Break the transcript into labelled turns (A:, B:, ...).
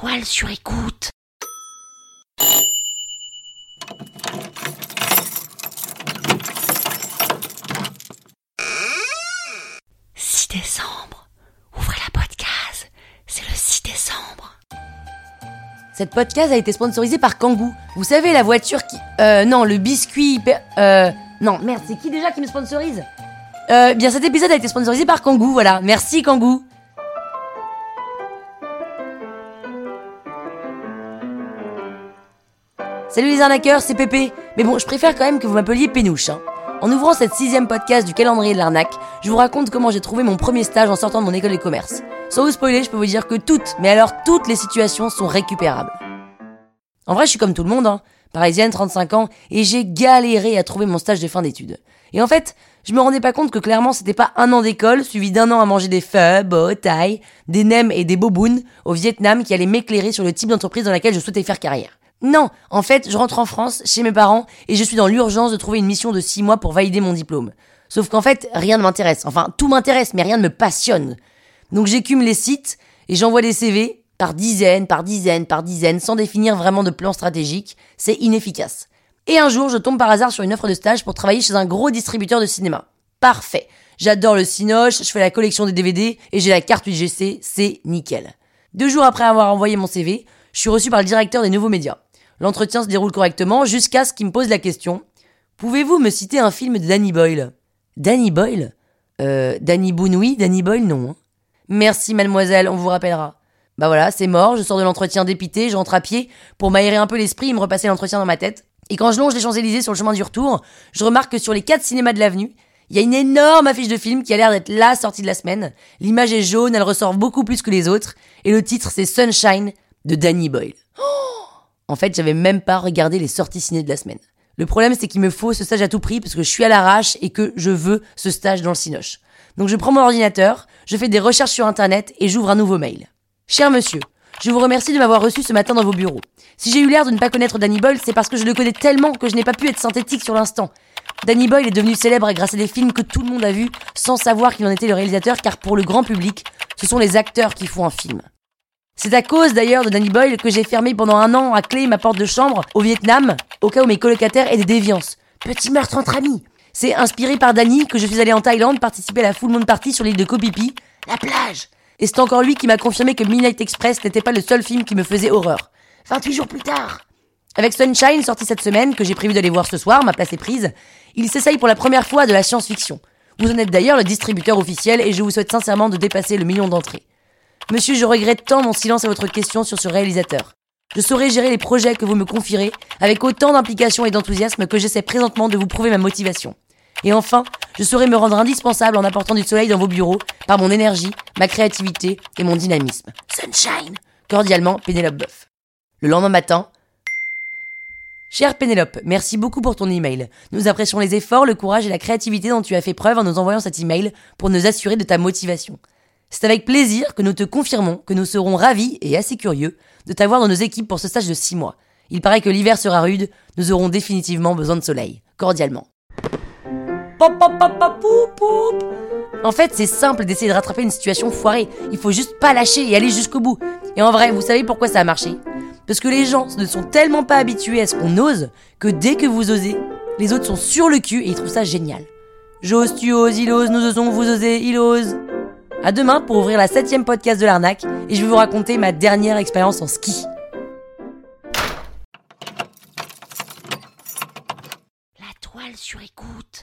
A: toile sur écoute. « 6 décembre. Ouvrez la podcast. C'est le 6 décembre.
B: Cette podcast a été sponsorisée par Kangoo. Vous savez, la voiture qui... Euh, non, le biscuit... Euh... Non, merde, c'est qui déjà qui me sponsorise? Euh, bien cet épisode a été sponsorisé par Kangoo, voilà. Merci Kangoo. Salut les arnaqueurs, c'est Pépé. Mais bon, je préfère quand même que vous m'appeliez Pénouche. hein. En ouvrant cette sixième podcast du calendrier de l'arnaque, je vous raconte comment j'ai trouvé mon premier stage en sortant de mon école de commerce. Sans vous spoiler, je peux vous dire que toutes, mais alors toutes les situations sont récupérables. En vrai, je suis comme tout le monde, hein. parisienne, 35 ans, et j'ai galéré à trouver mon stage de fin d'études. Et en fait, je me rendais pas compte que clairement c'était pas un an d'école suivi d'un an à manger des feux, thaï, des nems et des bobounes au Vietnam qui allaient m'éclairer sur le type d'entreprise dans laquelle je souhaitais faire carrière. Non, en fait, je rentre en France, chez mes parents, et je suis dans l'urgence de trouver une mission de 6 mois pour valider mon diplôme. Sauf qu'en fait, rien ne m'intéresse. Enfin, tout m'intéresse, mais rien ne me passionne. Donc j'écume les sites, et j'envoie des CV, par dizaines, par dizaines, par dizaines, sans définir vraiment de plan stratégique. C'est inefficace. Et un jour, je tombe par hasard sur une offre de stage pour travailler chez un gros distributeur de cinéma. Parfait. J'adore le cinoche, je fais la collection des DVD, et j'ai la carte UGC, c'est nickel. Deux jours après avoir envoyé mon CV, je suis reçu par le directeur des nouveaux médias. L'entretien se déroule correctement jusqu'à ce qu'il me pose la question Pouvez-vous me citer un film de Danny Boyle? Danny Boyle? Euh, Danny Boone, Danny Boyle, non. hein. Merci, mademoiselle, on vous rappellera. Bah voilà, c'est mort, je sors de l'entretien dépité, je rentre à pied pour m'aérer un peu l'esprit et me repasser l'entretien dans ma tête. Et quand je longe les Champs-Élysées sur le chemin du retour, je remarque que sur les quatre cinémas de l'avenue, il y a une énorme affiche de film qui a l'air d'être la sortie de la semaine. L'image est jaune, elle ressort beaucoup plus que les autres, et le titre c'est Sunshine de Danny Boyle. En fait, j'avais même pas regardé les sorties ciné de la semaine. Le problème, c'est qu'il me faut ce stage à tout prix parce que je suis à l'arrache et que je veux ce stage dans le Cinoche. Donc je prends mon ordinateur, je fais des recherches sur internet et j'ouvre un nouveau mail. Cher monsieur, je vous remercie de m'avoir reçu ce matin dans vos bureaux. Si j'ai eu l'air de ne pas connaître Danny Boyle, c'est parce que je le connais tellement que je n'ai pas pu être synthétique sur l'instant. Danny Boyle est devenu célèbre grâce à des films que tout le monde a vus sans savoir qu'il en était le réalisateur car pour le grand public, ce sont les acteurs qui font un film. C'est à cause d'ailleurs de Danny Boyle que j'ai fermé pendant un an à clé ma porte de chambre au Vietnam, au cas où mes colocataires aient des déviances. Petit meurtre entre amis. C'est inspiré par Danny que je suis allé en Thaïlande participer à la Full Moon Party sur l'île de Koh Phi la plage. Et c'est encore lui qui m'a confirmé que Midnight Express n'était pas le seul film qui me faisait horreur. 28 jours plus tard. Avec Sunshine, sorti cette semaine, que j'ai prévu d'aller voir ce soir, ma place est prise, il s'essaye pour la première fois de la science-fiction. Vous en êtes d'ailleurs le distributeur officiel et je vous souhaite sincèrement de dépasser le million d'entrées. Monsieur, je regrette tant mon silence à votre question sur ce réalisateur. Je saurai gérer les projets que vous me confierez avec autant d'implication et d'enthousiasme que j'essaie présentement de vous prouver ma motivation. Et enfin, je saurai me rendre indispensable en apportant du soleil dans vos bureaux par mon énergie, ma créativité et mon dynamisme. Sunshine Cordialement, Pénélope Boeuf. Le lendemain matin, Chère Pénélope, merci beaucoup pour ton email. Nous apprécions les efforts, le courage et la créativité dont tu as fait preuve en nous envoyant cet email pour nous assurer de ta motivation. C'est avec plaisir que nous te confirmons que nous serons ravis et assez curieux de t'avoir dans nos équipes pour ce stage de 6 mois. Il paraît que l'hiver sera rude, nous aurons définitivement besoin de soleil. Cordialement. En fait, c'est simple d'essayer de rattraper une situation foirée. Il faut juste pas lâcher et aller jusqu'au bout. Et en vrai, vous savez pourquoi ça a marché? Parce que les gens ne sont tellement pas habitués à ce qu'on ose que dès que vous osez, les autres sont sur le cul et ils trouvent ça génial. J'ose, tu oses, il ose, nous osons, vous osez, il ose. À demain pour ouvrir la septième podcast de l'arnaque et je vais vous raconter ma dernière expérience en ski.
A: La toile sur écoute.